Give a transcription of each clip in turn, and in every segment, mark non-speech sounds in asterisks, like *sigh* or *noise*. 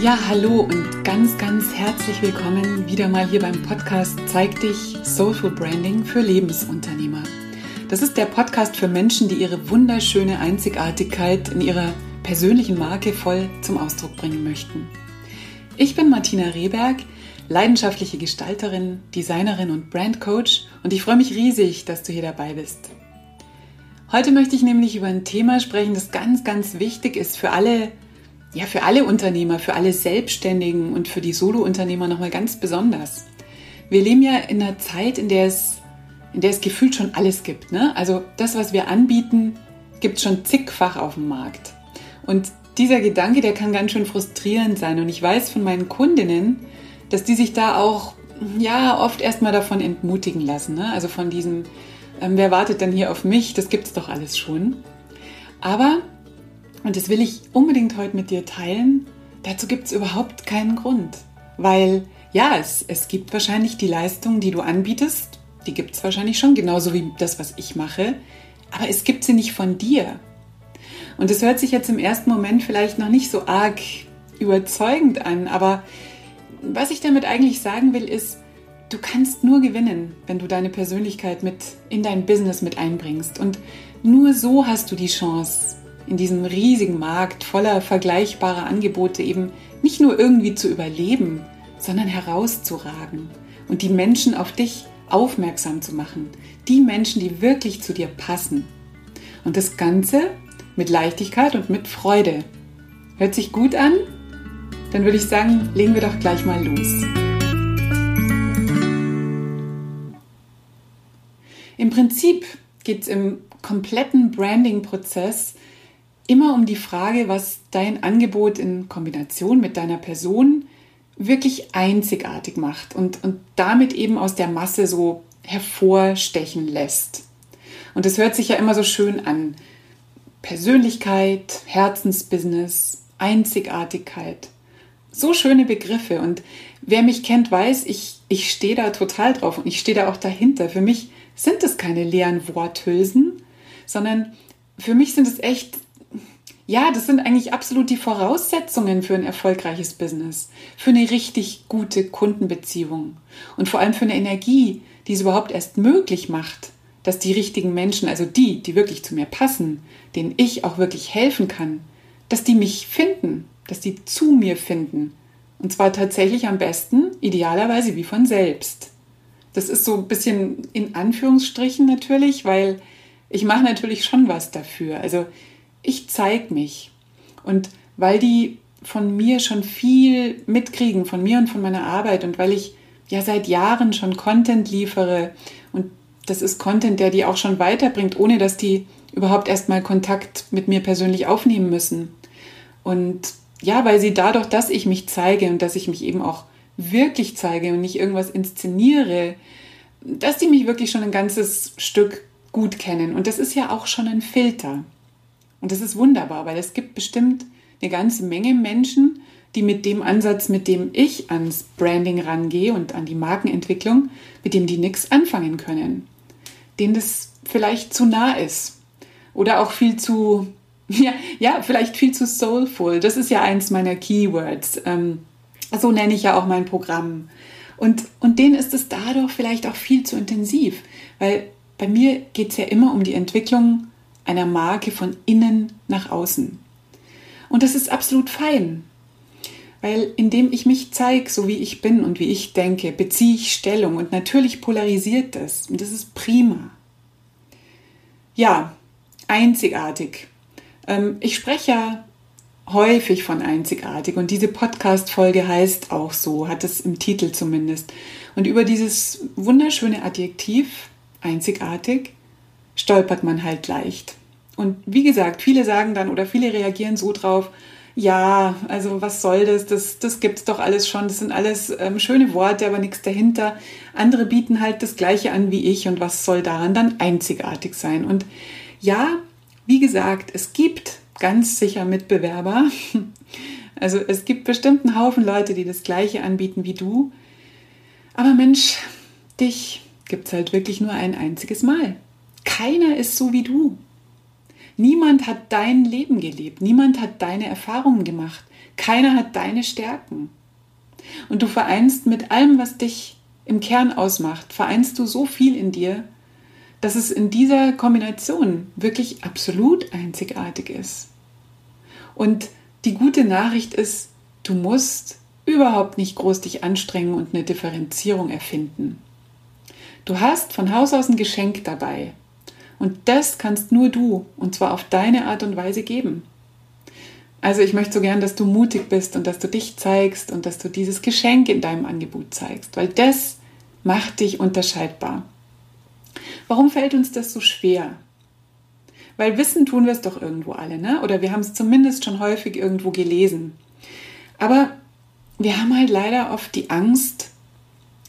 Ja, hallo und ganz, ganz herzlich willkommen wieder mal hier beim Podcast Zeig dich Social Branding für Lebensunternehmer. Das ist der Podcast für Menschen, die ihre wunderschöne Einzigartigkeit in ihrer persönlichen Marke voll zum Ausdruck bringen möchten. Ich bin Martina Rehberg, leidenschaftliche Gestalterin, Designerin und Brandcoach und ich freue mich riesig, dass du hier dabei bist. Heute möchte ich nämlich über ein Thema sprechen, das ganz, ganz wichtig ist für alle ja, für alle Unternehmer, für alle Selbstständigen und für die Solo-Unternehmer nochmal ganz besonders. Wir leben ja in einer Zeit, in der es, in der es gefühlt schon alles gibt. Ne? Also das, was wir anbieten, gibt es schon zigfach auf dem Markt. Und dieser Gedanke, der kann ganz schön frustrierend sein. Und ich weiß von meinen Kundinnen, dass die sich da auch ja oft erstmal davon entmutigen lassen. Ne? Also von diesem, ähm, wer wartet denn hier auf mich? Das gibt es doch alles schon. Aber und das will ich unbedingt heute mit dir teilen. Dazu gibt es überhaupt keinen Grund. Weil ja, es, es gibt wahrscheinlich die Leistungen, die du anbietest, die gibt es wahrscheinlich schon, genauso wie das, was ich mache. Aber es gibt sie nicht von dir. Und es hört sich jetzt im ersten Moment vielleicht noch nicht so arg überzeugend an, aber was ich damit eigentlich sagen will, ist, du kannst nur gewinnen, wenn du deine Persönlichkeit mit in dein Business mit einbringst. Und nur so hast du die Chance, in diesem riesigen Markt voller vergleichbarer Angebote eben nicht nur irgendwie zu überleben, sondern herauszuragen und die Menschen auf dich aufmerksam zu machen. Die Menschen, die wirklich zu dir passen. Und das Ganze mit Leichtigkeit und mit Freude. Hört sich gut an? Dann würde ich sagen, legen wir doch gleich mal los. Prinzip geht es im kompletten Branding-Prozess immer um die Frage, was dein Angebot in Kombination mit deiner Person wirklich einzigartig macht und, und damit eben aus der Masse so hervorstechen lässt. Und es hört sich ja immer so schön an. Persönlichkeit, Herzensbusiness, Einzigartigkeit. So schöne Begriffe. Und wer mich kennt, weiß, ich, ich stehe da total drauf und ich stehe da auch dahinter. Für mich sind es keine leeren Worthülsen, sondern für mich sind es echt ja, das sind eigentlich absolut die Voraussetzungen für ein erfolgreiches Business, für eine richtig gute Kundenbeziehung und vor allem für eine Energie, die es überhaupt erst möglich macht, dass die richtigen Menschen, also die, die wirklich zu mir passen, denen ich auch wirklich helfen kann, dass die mich finden, dass die zu mir finden. Und zwar tatsächlich am besten, idealerweise wie von selbst. Das ist so ein bisschen in Anführungsstrichen natürlich, weil ich mache natürlich schon was dafür. Also ich zeige mich. Und weil die von mir schon viel mitkriegen, von mir und von meiner Arbeit und weil ich ja seit Jahren schon Content liefere und das ist Content, der die auch schon weiterbringt, ohne dass die überhaupt erstmal Kontakt mit mir persönlich aufnehmen müssen. Und ja, weil sie dadurch, dass ich mich zeige und dass ich mich eben auch wirklich zeige und nicht irgendwas inszeniere, dass die mich wirklich schon ein ganzes Stück gut kennen. Und das ist ja auch schon ein Filter. Und das ist wunderbar, weil es gibt bestimmt eine ganze Menge Menschen, die mit dem Ansatz, mit dem ich ans Branding rangehe und an die Markenentwicklung, mit dem die nichts anfangen können. Denen das vielleicht zu nah ist. Oder auch viel zu, *laughs* ja, ja, vielleicht viel zu soulful. Das ist ja eins meiner Keywords. Ähm, so nenne ich ja auch mein Programm. Und, und denen ist es dadurch vielleicht auch viel zu intensiv, weil bei mir geht es ja immer um die Entwicklung einer Marke von innen nach außen. Und das ist absolut fein, weil indem ich mich zeige, so wie ich bin und wie ich denke, beziehe ich Stellung und natürlich polarisiert das und das ist prima. Ja, einzigartig. Ähm, ich spreche ja häufig von einzigartig und diese Podcast-Folge heißt auch so, hat es im Titel zumindest. Und über dieses wunderschöne Adjektiv einzigartig stolpert man halt leicht. Und wie gesagt, viele sagen dann oder viele reagieren so drauf, ja, also was soll das? Das, das gibt es doch alles schon. Das sind alles ähm, schöne Worte, aber nichts dahinter. Andere bieten halt das Gleiche an wie ich und was soll daran dann einzigartig sein? Und ja, wie gesagt, es gibt ganz sicher Mitbewerber. Also es gibt bestimmt einen Haufen Leute, die das Gleiche anbieten wie du. Aber Mensch, dich gibt es halt wirklich nur ein einziges Mal. Keiner ist so wie du. Niemand hat dein Leben gelebt, niemand hat deine Erfahrungen gemacht, keiner hat deine Stärken. Und du vereinst mit allem, was dich im Kern ausmacht, vereinst du so viel in dir, dass es in dieser Kombination wirklich absolut einzigartig ist. Und die gute Nachricht ist, du musst überhaupt nicht groß dich anstrengen und eine Differenzierung erfinden. Du hast von Haus aus ein Geschenk dabei. Und das kannst nur du, und zwar auf deine Art und Weise geben. Also ich möchte so gern, dass du mutig bist und dass du dich zeigst und dass du dieses Geschenk in deinem Angebot zeigst, weil das macht dich unterscheidbar. Warum fällt uns das so schwer? Weil wissen tun wir es doch irgendwo alle, ne? Oder wir haben es zumindest schon häufig irgendwo gelesen. Aber wir haben halt leider oft die Angst,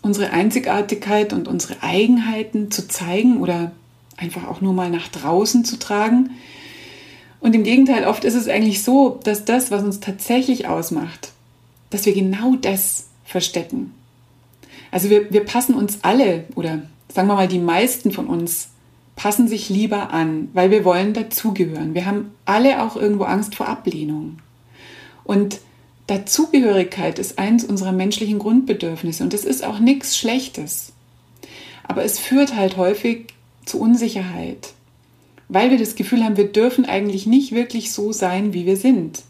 unsere Einzigartigkeit und unsere Eigenheiten zu zeigen oder einfach auch nur mal nach draußen zu tragen. Und im Gegenteil, oft ist es eigentlich so, dass das, was uns tatsächlich ausmacht, dass wir genau das verstecken. Also wir, wir passen uns alle oder sagen wir mal die meisten von uns passen sich lieber an, weil wir wollen dazugehören. Wir haben alle auch irgendwo Angst vor Ablehnung. Und Dazugehörigkeit ist eins unserer menschlichen Grundbedürfnisse und es ist auch nichts Schlechtes. Aber es führt halt häufig zu Unsicherheit, weil wir das Gefühl haben, wir dürfen eigentlich nicht wirklich so sein, wie wir sind.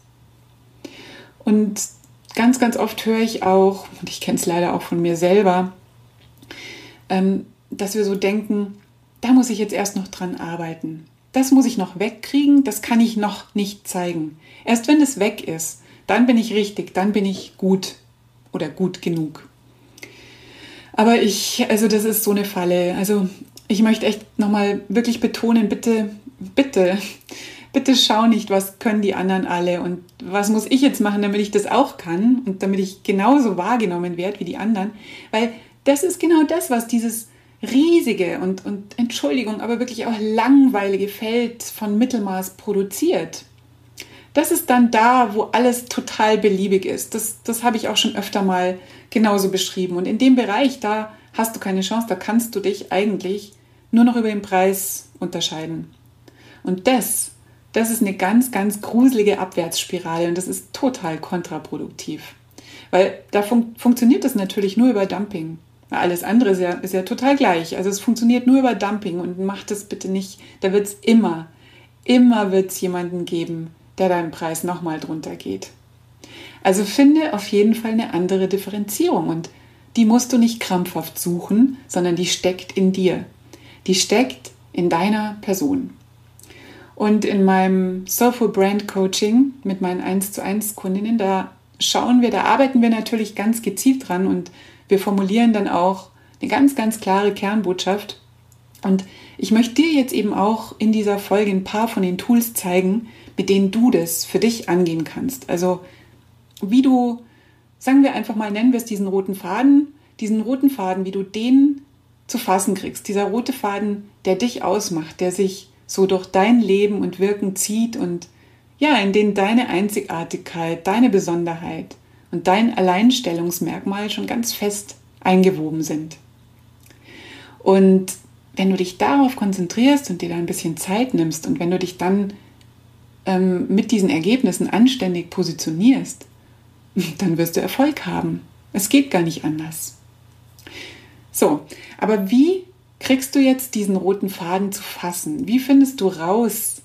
Und ganz, ganz oft höre ich auch, und ich kenne es leider auch von mir selber, ähm, dass wir so denken, da muss ich jetzt erst noch dran arbeiten. Das muss ich noch wegkriegen, das kann ich noch nicht zeigen. Erst wenn es weg ist, dann bin ich richtig, dann bin ich gut oder gut genug. Aber ich, also das ist so eine Falle. Also ich möchte echt nochmal wirklich betonen, bitte, bitte, *laughs* bitte schau nicht, was können die anderen alle und was muss ich jetzt machen, damit ich das auch kann und damit ich genauso wahrgenommen werde wie die anderen. Weil das ist genau das, was dieses riesige und, und Entschuldigung, aber wirklich auch langweilige Feld von Mittelmaß produziert. Das ist dann da, wo alles total beliebig ist. Das, das habe ich auch schon öfter mal genauso beschrieben. Und in dem Bereich, da hast du keine Chance, da kannst du dich eigentlich nur noch über den Preis unterscheiden. Und das, das ist eine ganz, ganz gruselige Abwärtsspirale und das ist total kontraproduktiv. Weil da fun funktioniert das natürlich nur über Dumping. Alles andere ist ja, ist ja total gleich. Also es funktioniert nur über Dumping und macht das bitte nicht. Da wird es immer, immer wird es jemanden geben, der deinen Preis nochmal drunter geht. Also finde auf jeden Fall eine andere Differenzierung und die musst du nicht krampfhaft suchen, sondern die steckt in dir. Die steckt in deiner Person. Und in meinem Soulful Brand Coaching mit meinen 1 zu 1 Kundinnen, da schauen wir, da arbeiten wir natürlich ganz gezielt dran und wir formulieren dann auch eine ganz, ganz klare Kernbotschaft. Und ich möchte dir jetzt eben auch in dieser Folge ein paar von den Tools zeigen, mit denen du das für dich angehen kannst. Also wie du, sagen wir einfach mal, nennen wir es diesen roten Faden, diesen roten Faden, wie du den zu fassen kriegst. Dieser rote Faden, der dich ausmacht, der sich so durch dein Leben und Wirken zieht und ja, in den deine Einzigartigkeit, deine Besonderheit und dein Alleinstellungsmerkmal schon ganz fest eingewoben sind. Und wenn du dich darauf konzentrierst und dir da ein bisschen Zeit nimmst und wenn du dich dann ähm, mit diesen Ergebnissen anständig positionierst, *laughs* dann wirst du Erfolg haben. Es geht gar nicht anders. So, aber wie kriegst du jetzt diesen roten Faden zu fassen? Wie findest du raus,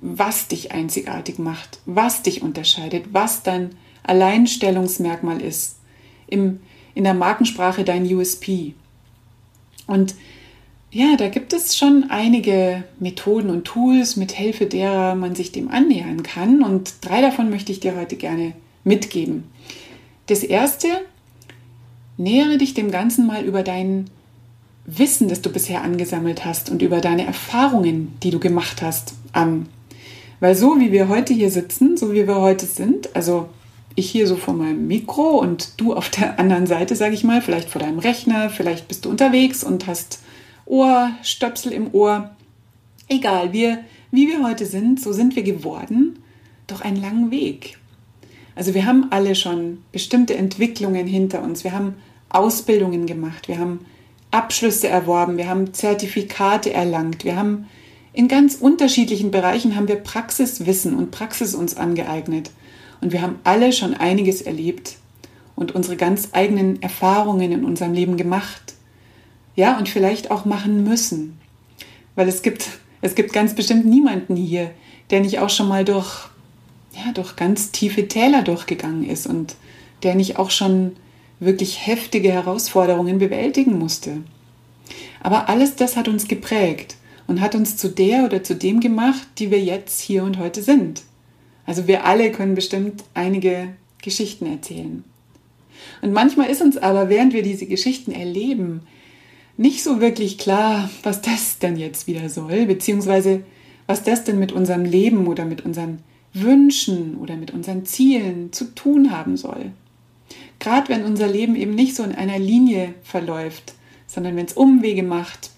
was dich einzigartig macht, was dich unterscheidet, was dein Alleinstellungsmerkmal ist, im, in der Markensprache dein USP? Und ja, da gibt es schon einige Methoden und Tools, mit Hilfe derer man sich dem annähern kann. Und drei davon möchte ich dir heute gerne mitgeben. Das erste, nähere dich dem Ganzen mal über dein Wissen, das du bisher angesammelt hast und über deine Erfahrungen, die du gemacht hast, an. Weil so wie wir heute hier sitzen, so wie wir heute sind, also ich hier so vor meinem Mikro und du auf der anderen Seite, sage ich mal, vielleicht vor deinem Rechner, vielleicht bist du unterwegs und hast Ohrstöpsel im Ohr. Egal, wir, wie wir heute sind, so sind wir geworden, doch einen langen Weg. Also wir haben alle schon bestimmte Entwicklungen hinter uns. Wir haben Ausbildungen gemacht, wir haben Abschlüsse erworben, wir haben Zertifikate erlangt, wir haben in ganz unterschiedlichen Bereichen haben wir Praxiswissen und Praxis uns angeeignet. Und wir haben alle schon einiges erlebt und unsere ganz eigenen Erfahrungen in unserem Leben gemacht. Ja, und vielleicht auch machen müssen. Weil es gibt, es gibt ganz bestimmt niemanden hier, der nicht auch schon mal durch, ja, durch ganz tiefe Täler durchgegangen ist und der nicht auch schon wirklich heftige Herausforderungen bewältigen musste. Aber alles das hat uns geprägt und hat uns zu der oder zu dem gemacht, die wir jetzt hier und heute sind. Also wir alle können bestimmt einige Geschichten erzählen. Und manchmal ist uns aber, während wir diese Geschichten erleben, nicht so wirklich klar, was das denn jetzt wieder soll, beziehungsweise was das denn mit unserem Leben oder mit unseren Wünschen oder mit unseren Zielen zu tun haben soll. Gerade wenn unser Leben eben nicht so in einer Linie verläuft, sondern wenn es Umwege macht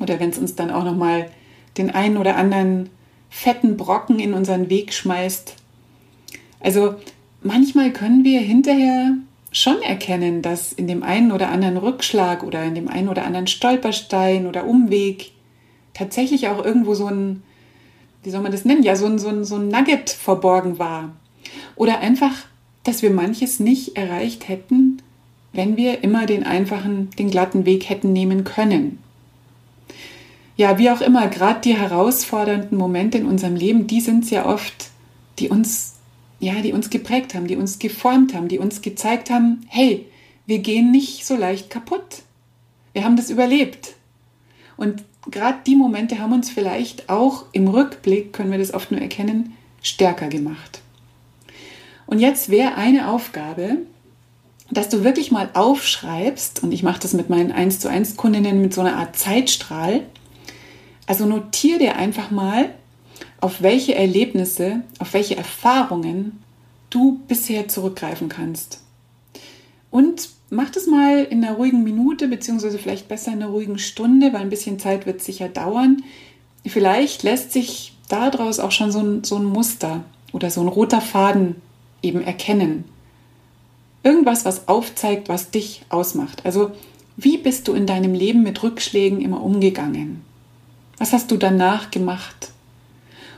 oder wenn es uns dann auch nochmal den einen oder anderen fetten Brocken in unseren Weg schmeißt. Also manchmal können wir hinterher schon erkennen, dass in dem einen oder anderen Rückschlag oder in dem einen oder anderen Stolperstein oder Umweg tatsächlich auch irgendwo so ein, wie soll man das nennen, ja, so ein, so ein, so ein Nugget verborgen war. Oder einfach, dass wir manches nicht erreicht hätten, wenn wir immer den einfachen, den glatten Weg hätten nehmen können. Ja, wie auch immer, gerade die herausfordernden Momente in unserem Leben, die sind es ja oft, die uns ja, die uns geprägt haben, die uns geformt haben, die uns gezeigt haben, hey, wir gehen nicht so leicht kaputt. Wir haben das überlebt. Und gerade die Momente haben uns vielleicht auch im Rückblick, können wir das oft nur erkennen, stärker gemacht. Und jetzt wäre eine Aufgabe, dass du wirklich mal aufschreibst, und ich mache das mit meinen 1 zu 1 Kundinnen mit so einer Art Zeitstrahl. Also notiere dir einfach mal, auf welche Erlebnisse, auf welche Erfahrungen du bisher zurückgreifen kannst. Und mach das mal in einer ruhigen Minute, beziehungsweise vielleicht besser in einer ruhigen Stunde, weil ein bisschen Zeit wird sicher dauern. Vielleicht lässt sich daraus auch schon so ein, so ein Muster oder so ein roter Faden eben erkennen. Irgendwas, was aufzeigt, was dich ausmacht. Also, wie bist du in deinem Leben mit Rückschlägen immer umgegangen? Was hast du danach gemacht?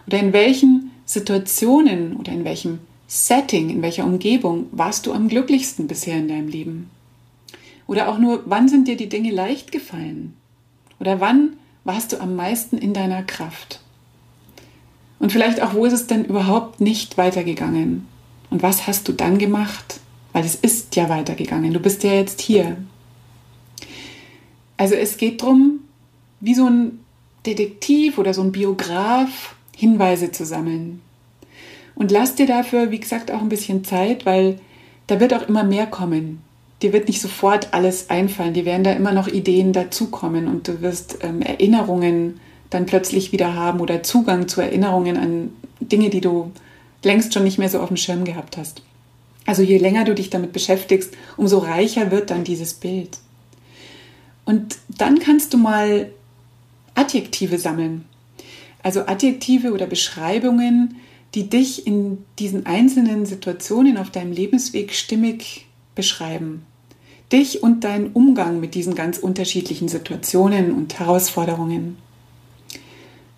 Oder in welchen Situationen oder in welchem Setting, in welcher Umgebung warst du am glücklichsten bisher in deinem Leben? Oder auch nur, wann sind dir die Dinge leicht gefallen? Oder wann warst du am meisten in deiner Kraft? Und vielleicht auch, wo ist es denn überhaupt nicht weitergegangen? Und was hast du dann gemacht? Weil es ist ja weitergegangen. Du bist ja jetzt hier. Also es geht darum, wie so ein Detektiv oder so ein Biograf Hinweise zu sammeln. Und lass dir dafür, wie gesagt, auch ein bisschen Zeit, weil da wird auch immer mehr kommen. Dir wird nicht sofort alles einfallen, dir werden da immer noch Ideen dazukommen und du wirst ähm, Erinnerungen dann plötzlich wieder haben oder Zugang zu Erinnerungen an Dinge, die du längst schon nicht mehr so auf dem Schirm gehabt hast. Also je länger du dich damit beschäftigst, umso reicher wird dann dieses Bild. Und dann kannst du mal Adjektive sammeln. Also Adjektive oder Beschreibungen, die dich in diesen einzelnen Situationen auf deinem Lebensweg stimmig beschreiben. Dich und deinen Umgang mit diesen ganz unterschiedlichen Situationen und Herausforderungen.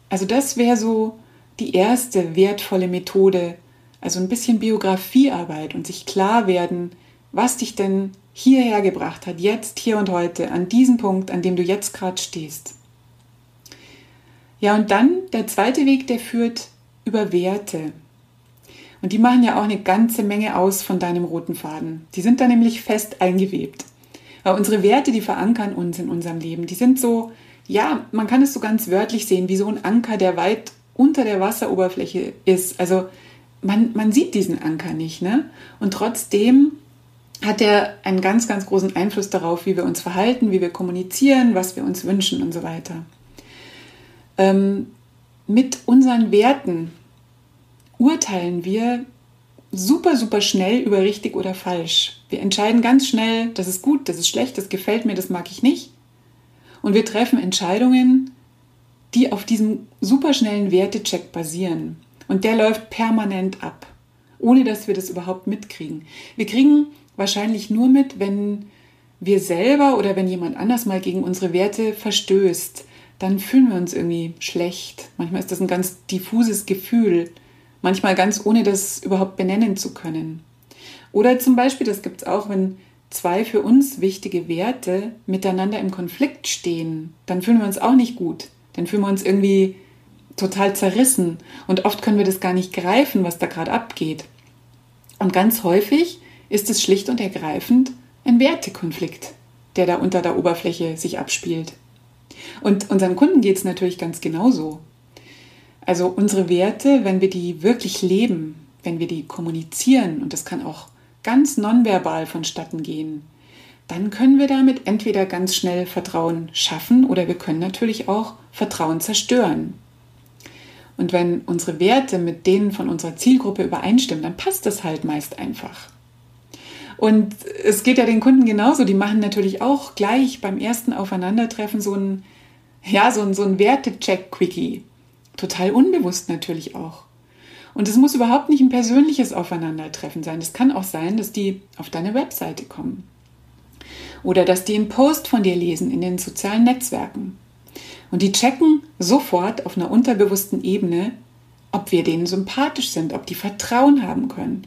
Also das wäre so die erste wertvolle Methode, also ein bisschen Biografiearbeit und sich klar werden, was dich denn hierher gebracht hat, jetzt, hier und heute, an diesem Punkt, an dem du jetzt gerade stehst. Ja, und dann der zweite Weg, der führt über Werte. Und die machen ja auch eine ganze Menge aus von deinem roten Faden. Die sind da nämlich fest eingewebt. Weil unsere Werte, die verankern uns in unserem Leben. Die sind so, ja, man kann es so ganz wörtlich sehen, wie so ein Anker, der weit unter der Wasseroberfläche ist. Also man, man sieht diesen Anker nicht. Ne? Und trotzdem hat er einen ganz, ganz großen Einfluss darauf, wie wir uns verhalten, wie wir kommunizieren, was wir uns wünschen und so weiter ähm, mit unseren Werten urteilen wir super, super schnell über richtig oder falsch. Wir entscheiden ganz schnell, das ist gut, das ist schlecht, das gefällt mir, das mag ich nicht. Und wir treffen Entscheidungen, die auf diesem superschnellen Wertecheck basieren. Und der läuft permanent ab, ohne dass wir das überhaupt mitkriegen. Wir kriegen wahrscheinlich nur mit, wenn wir selber oder wenn jemand anders mal gegen unsere Werte verstößt, dann fühlen wir uns irgendwie schlecht. Manchmal ist das ein ganz diffuses Gefühl, manchmal ganz ohne das überhaupt benennen zu können. Oder zum Beispiel, das gibt es auch, wenn zwei für uns wichtige Werte miteinander im Konflikt stehen, dann fühlen wir uns auch nicht gut. Dann fühlen wir uns irgendwie total zerrissen. Und oft können wir das gar nicht greifen, was da gerade abgeht. Und ganz häufig ist es schlicht und ergreifend ein Wertekonflikt, der da unter der Oberfläche sich abspielt. Und unseren Kunden geht es natürlich ganz genauso. Also unsere Werte, wenn wir die wirklich leben, wenn wir die kommunizieren, und das kann auch ganz nonverbal vonstatten gehen, dann können wir damit entweder ganz schnell Vertrauen schaffen oder wir können natürlich auch Vertrauen zerstören. Und wenn unsere Werte mit denen von unserer Zielgruppe übereinstimmen, dann passt das halt meist einfach. Und es geht ja den Kunden genauso. Die machen natürlich auch gleich beim ersten Aufeinandertreffen so ein, ja, so ein, so ein Wertecheck-Quickie. Total unbewusst natürlich auch. Und es muss überhaupt nicht ein persönliches Aufeinandertreffen sein. Es kann auch sein, dass die auf deine Webseite kommen. Oder dass die einen Post von dir lesen in den sozialen Netzwerken. Und die checken sofort auf einer unterbewussten Ebene, ob wir denen sympathisch sind, ob die Vertrauen haben können,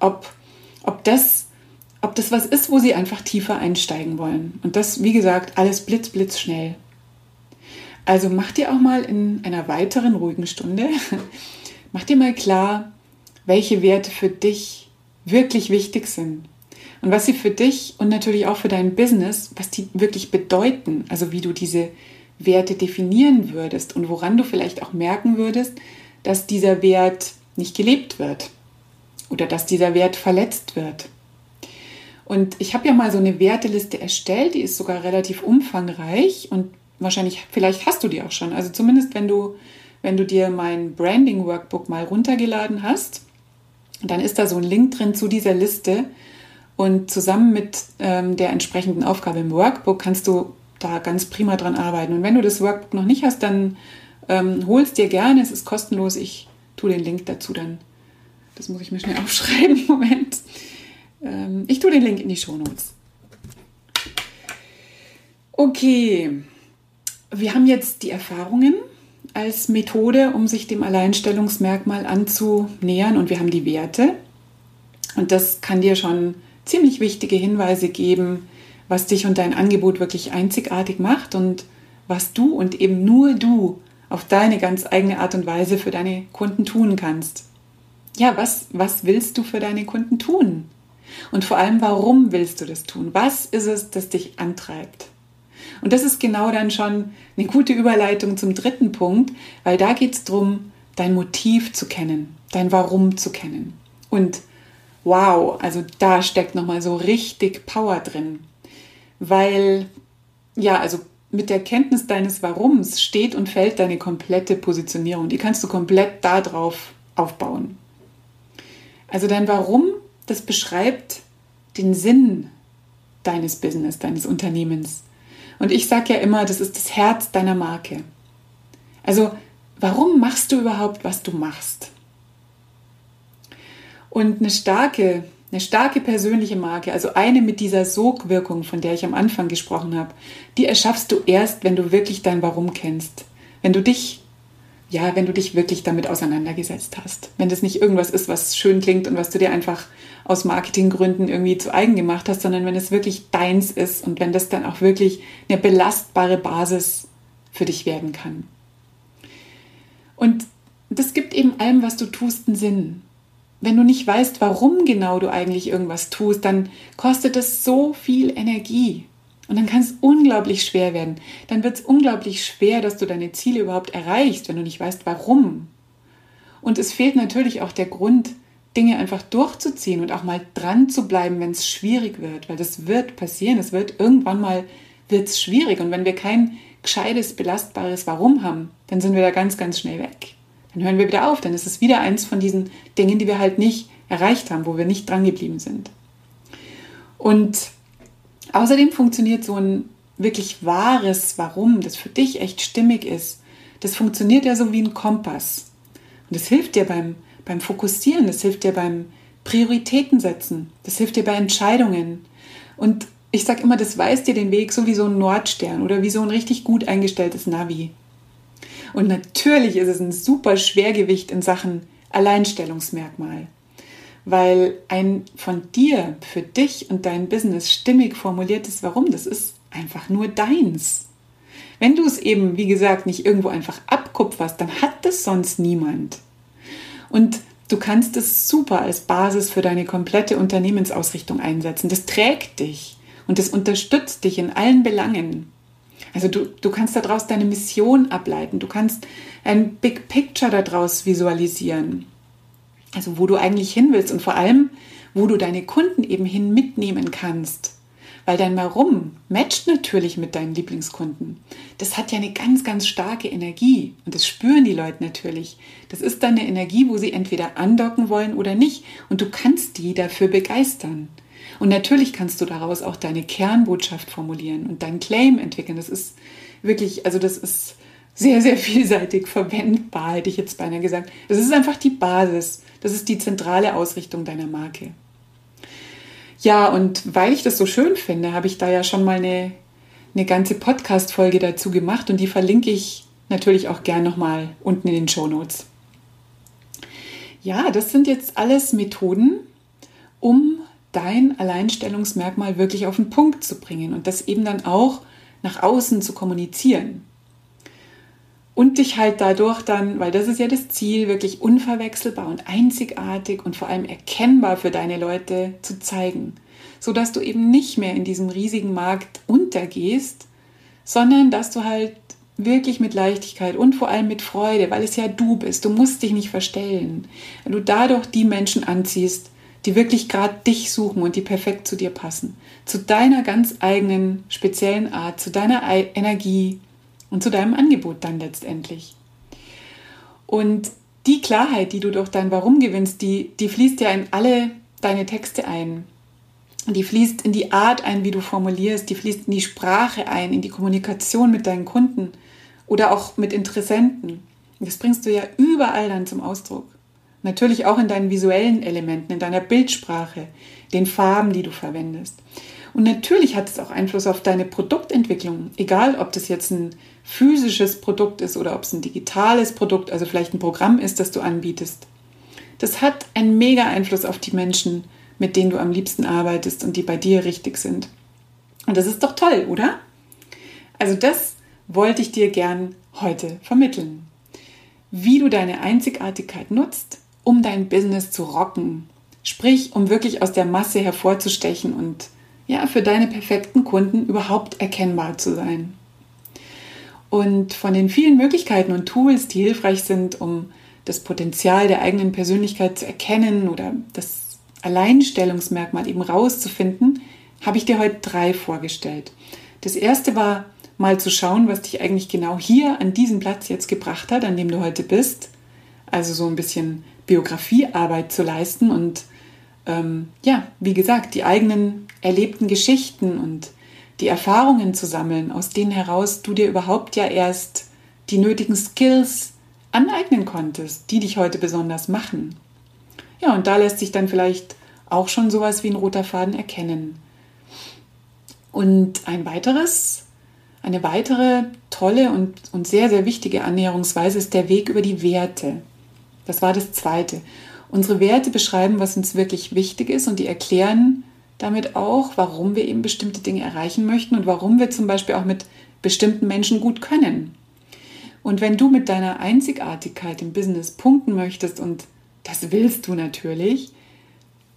ob, ob, das, ob das was ist, wo sie einfach tiefer einsteigen wollen. Und das, wie gesagt, alles blitz, blitz schnell. Also mach dir auch mal in einer weiteren ruhigen Stunde *laughs* Mach dir mal klar, welche Werte für dich wirklich wichtig sind und was sie für dich und natürlich auch für dein Business, was die wirklich bedeuten, also wie du diese Werte definieren würdest und woran du vielleicht auch merken würdest, dass dieser Wert nicht gelebt wird oder dass dieser Wert verletzt wird. Und ich habe ja mal so eine Werteliste erstellt, die ist sogar relativ umfangreich und wahrscheinlich, vielleicht hast du die auch schon. Also zumindest wenn du wenn du dir mein Branding Workbook mal runtergeladen hast, dann ist da so ein Link drin zu dieser Liste und zusammen mit ähm, der entsprechenden Aufgabe im Workbook kannst du da ganz prima dran arbeiten. Und wenn du das Workbook noch nicht hast, dann ähm, hol es dir gerne. Es ist kostenlos. Ich tue den Link dazu dann. Das muss ich mir schnell *laughs* aufschreiben. Moment. Ähm, ich tue den Link in die Show Notes. Okay. Wir haben jetzt die Erfahrungen als Methode, um sich dem Alleinstellungsmerkmal anzunähern. Und wir haben die Werte. Und das kann dir schon ziemlich wichtige Hinweise geben, was dich und dein Angebot wirklich einzigartig macht und was du und eben nur du auf deine ganz eigene Art und Weise für deine Kunden tun kannst. Ja, was, was willst du für deine Kunden tun? Und vor allem, warum willst du das tun? Was ist es, das dich antreibt? Und das ist genau dann schon eine gute Überleitung zum dritten Punkt, weil da geht es darum, dein Motiv zu kennen, dein Warum zu kennen. Und wow, also da steckt nochmal so richtig Power drin. Weil, ja, also mit der Kenntnis deines Warums steht und fällt deine komplette Positionierung. Die kannst du komplett darauf aufbauen. Also dein Warum, das beschreibt den Sinn deines Business, deines Unternehmens. Und ich sage ja immer, das ist das Herz deiner Marke. Also, warum machst du überhaupt, was du machst? Und eine starke, eine starke persönliche Marke, also eine mit dieser Sogwirkung, von der ich am Anfang gesprochen habe, die erschaffst du erst, wenn du wirklich dein Warum kennst. Wenn du dich, ja, wenn du dich wirklich damit auseinandergesetzt hast. Wenn das nicht irgendwas ist, was schön klingt und was du dir einfach aus Marketinggründen irgendwie zu eigen gemacht hast, sondern wenn es wirklich deins ist und wenn das dann auch wirklich eine belastbare Basis für dich werden kann. Und das gibt eben allem, was du tust, einen Sinn. Wenn du nicht weißt, warum genau du eigentlich irgendwas tust, dann kostet es so viel Energie. Und dann kann es unglaublich schwer werden. Dann wird es unglaublich schwer, dass du deine Ziele überhaupt erreichst, wenn du nicht weißt, warum. Und es fehlt natürlich auch der Grund, Dinge einfach durchzuziehen und auch mal dran zu bleiben, wenn es schwierig wird, weil das wird passieren, es wird irgendwann mal wird's schwierig und wenn wir kein gescheites, belastbares Warum haben, dann sind wir da ganz, ganz schnell weg. Dann hören wir wieder auf, dann ist es wieder eins von diesen Dingen, die wir halt nicht erreicht haben, wo wir nicht dran geblieben sind. Und außerdem funktioniert so ein wirklich wahres Warum, das für dich echt stimmig ist, das funktioniert ja so wie ein Kompass. Und das hilft dir beim beim Fokussieren, das hilft dir beim Prioritäten setzen, das hilft dir bei Entscheidungen. Und ich sage immer, das weist dir den Weg so wie so ein Nordstern oder wie so ein richtig gut eingestelltes Navi. Und natürlich ist es ein super Schwergewicht in Sachen Alleinstellungsmerkmal, weil ein von dir, für dich und dein Business stimmig formuliertes Warum, das ist einfach nur deins. Wenn du es eben, wie gesagt, nicht irgendwo einfach abkupferst, dann hat das sonst niemand. Und du kannst es super als Basis für deine komplette Unternehmensausrichtung einsetzen. Das trägt dich und das unterstützt dich in allen Belangen. Also du, du kannst daraus deine Mission ableiten, du kannst ein Big Picture daraus visualisieren. Also wo du eigentlich hin willst und vor allem, wo du deine Kunden eben hin mitnehmen kannst. Weil dein Warum matcht natürlich mit deinen Lieblingskunden. Das hat ja eine ganz, ganz starke Energie und das spüren die Leute natürlich. Das ist dann eine Energie, wo sie entweder andocken wollen oder nicht und du kannst die dafür begeistern. Und natürlich kannst du daraus auch deine Kernbotschaft formulieren und deinen Claim entwickeln. Das ist wirklich, also das ist sehr, sehr vielseitig verwendbar, hätte ich jetzt beinahe gesagt. Das ist einfach die Basis. Das ist die zentrale Ausrichtung deiner Marke. Ja, und weil ich das so schön finde, habe ich da ja schon mal eine, eine ganze Podcast-Folge dazu gemacht und die verlinke ich natürlich auch gern nochmal unten in den Show Notes. Ja, das sind jetzt alles Methoden, um dein Alleinstellungsmerkmal wirklich auf den Punkt zu bringen und das eben dann auch nach außen zu kommunizieren. Und dich halt dadurch dann, weil das ist ja das Ziel, wirklich unverwechselbar und einzigartig und vor allem erkennbar für deine Leute zu zeigen, sodass du eben nicht mehr in diesem riesigen Markt untergehst, sondern dass du halt wirklich mit Leichtigkeit und vor allem mit Freude, weil es ja du bist, du musst dich nicht verstellen, wenn du dadurch die Menschen anziehst, die wirklich gerade dich suchen und die perfekt zu dir passen. Zu deiner ganz eigenen, speziellen Art, zu deiner Energie und zu deinem Angebot dann letztendlich. Und die Klarheit, die du durch dein Warum gewinnst, die, die fließt ja in alle deine Texte ein. Die fließt in die Art ein, wie du formulierst, die fließt in die Sprache ein, in die Kommunikation mit deinen Kunden oder auch mit Interessenten. Das bringst du ja überall dann zum Ausdruck. Natürlich auch in deinen visuellen Elementen, in deiner Bildsprache, den Farben, die du verwendest. Und natürlich hat es auch Einfluss auf deine Produktentwicklung, egal ob das jetzt ein physisches Produkt ist oder ob es ein digitales Produkt, also vielleicht ein Programm ist, das du anbietest. Das hat einen mega Einfluss auf die Menschen, mit denen du am liebsten arbeitest und die bei dir richtig sind. Und das ist doch toll, oder? Also das wollte ich dir gern heute vermitteln. Wie du deine Einzigartigkeit nutzt, um dein Business zu rocken. Sprich, um wirklich aus der Masse hervorzustechen und ja, für deine perfekten Kunden überhaupt erkennbar zu sein. Und von den vielen Möglichkeiten und Tools, die hilfreich sind, um das Potenzial der eigenen Persönlichkeit zu erkennen oder das Alleinstellungsmerkmal eben rauszufinden, habe ich dir heute drei vorgestellt. Das erste war mal zu schauen, was dich eigentlich genau hier an diesem Platz jetzt gebracht hat, an dem du heute bist. Also so ein bisschen Biografiearbeit zu leisten und ähm, ja, wie gesagt, die eigenen erlebten Geschichten und die Erfahrungen zu sammeln, aus denen heraus du dir überhaupt ja erst die nötigen Skills aneignen konntest, die dich heute besonders machen. Ja, und da lässt sich dann vielleicht auch schon sowas wie ein roter Faden erkennen. Und ein weiteres, eine weitere tolle und, und sehr, sehr wichtige Annäherungsweise ist der Weg über die Werte. Das war das Zweite. Unsere Werte beschreiben, was uns wirklich wichtig ist und die erklären damit auch, warum wir eben bestimmte Dinge erreichen möchten und warum wir zum Beispiel auch mit bestimmten Menschen gut können. Und wenn du mit deiner Einzigartigkeit im Business punkten möchtest, und das willst du natürlich,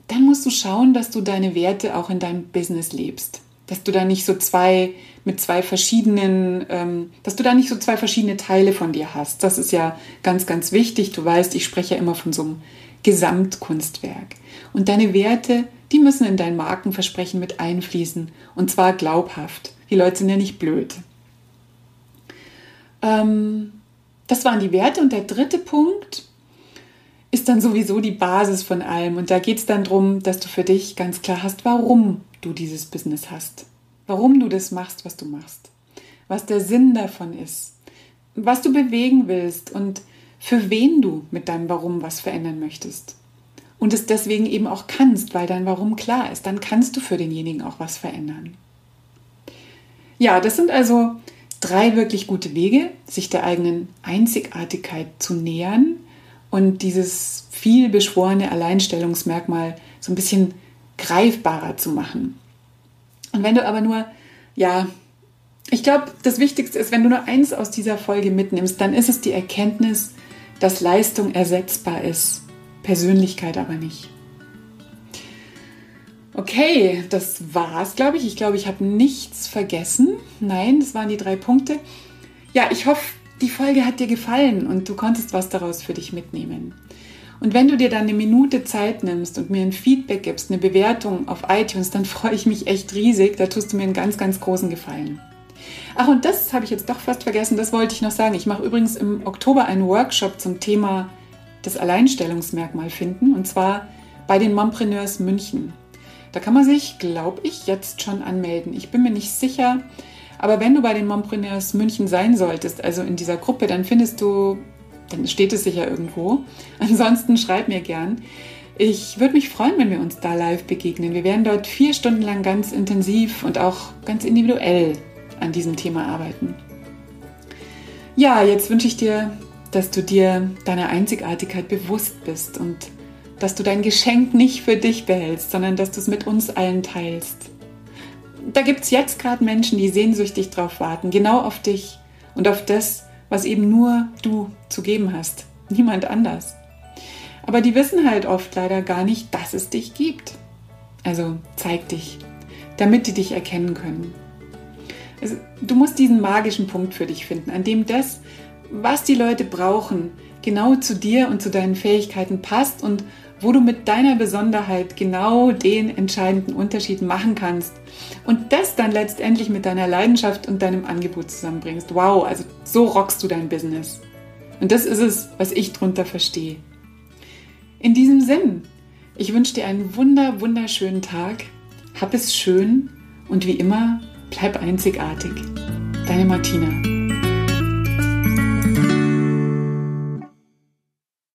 dann musst du schauen, dass du deine Werte auch in deinem Business lebst dass du da nicht so zwei mit zwei verschiedenen, ähm, dass du da nicht so zwei verschiedene Teile von dir hast. Das ist ja ganz, ganz wichtig. Du weißt, ich spreche ja immer von so einem Gesamtkunstwerk. Und deine Werte, die müssen in dein Markenversprechen mit einfließen. Und zwar glaubhaft. Die Leute sind ja nicht blöd. Ähm, das waren die Werte. Und der dritte Punkt ist dann sowieso die Basis von allem. Und da geht es dann darum, dass du für dich ganz klar hast, warum du dieses Business hast, warum du das machst, was du machst, was der Sinn davon ist, was du bewegen willst und für wen du mit deinem Warum was verändern möchtest. Und es deswegen eben auch kannst, weil dein Warum klar ist, dann kannst du für denjenigen auch was verändern. Ja, das sind also drei wirklich gute Wege, sich der eigenen Einzigartigkeit zu nähern und dieses viel beschworene Alleinstellungsmerkmal so ein bisschen greifbarer zu machen. Und wenn du aber nur, ja, ich glaube, das Wichtigste ist, wenn du nur eins aus dieser Folge mitnimmst, dann ist es die Erkenntnis, dass Leistung ersetzbar ist, Persönlichkeit aber nicht. Okay, das war's, glaube ich. Ich glaube, ich habe nichts vergessen. Nein, das waren die drei Punkte. Ja, ich hoffe, die Folge hat dir gefallen und du konntest was daraus für dich mitnehmen. Und wenn du dir dann eine Minute Zeit nimmst und mir ein Feedback gibst, eine Bewertung auf iTunes, dann *laughs* freue ich mich echt riesig. Da tust du mir einen ganz, ganz großen Gefallen. Ach, und das habe ich jetzt doch fast vergessen, das wollte ich noch sagen. Ich mache übrigens im Oktober einen Workshop zum Thema das Alleinstellungsmerkmal finden, und zwar bei den Mompreneurs München. Da kann man sich, glaube ich, jetzt schon anmelden. Ich bin mir nicht sicher, aber wenn du bei den Mompreneurs München sein solltest, also in dieser Gruppe, dann findest du, dann steht es sicher irgendwo. *laughs* Ansonsten schreib mir gern. Ich würde mich freuen, wenn wir uns da live begegnen. Wir werden dort vier Stunden lang ganz intensiv und auch ganz individuell an diesem Thema arbeiten. Ja, jetzt wünsche ich dir, dass du dir deiner Einzigartigkeit bewusst bist und dass du dein Geschenk nicht für dich behältst, sondern dass du es mit uns allen teilst. Da gibt es jetzt gerade Menschen, die sehnsüchtig drauf warten, genau auf dich und auf das, was eben nur du zu geben hast, niemand anders. Aber die wissen halt oft leider gar nicht, dass es dich gibt. Also zeig dich, damit die dich erkennen können. Also, du musst diesen magischen Punkt für dich finden, an dem das, was die Leute brauchen, genau zu dir und zu deinen Fähigkeiten passt und wo du mit deiner Besonderheit genau den entscheidenden Unterschied machen kannst und das dann letztendlich mit deiner Leidenschaft und deinem Angebot zusammenbringst. Wow, also so rockst du dein Business. Und das ist es, was ich drunter verstehe. In diesem Sinn, ich wünsche dir einen wunder, wunderschönen Tag. Hab es schön und wie immer, bleib einzigartig. Deine Martina.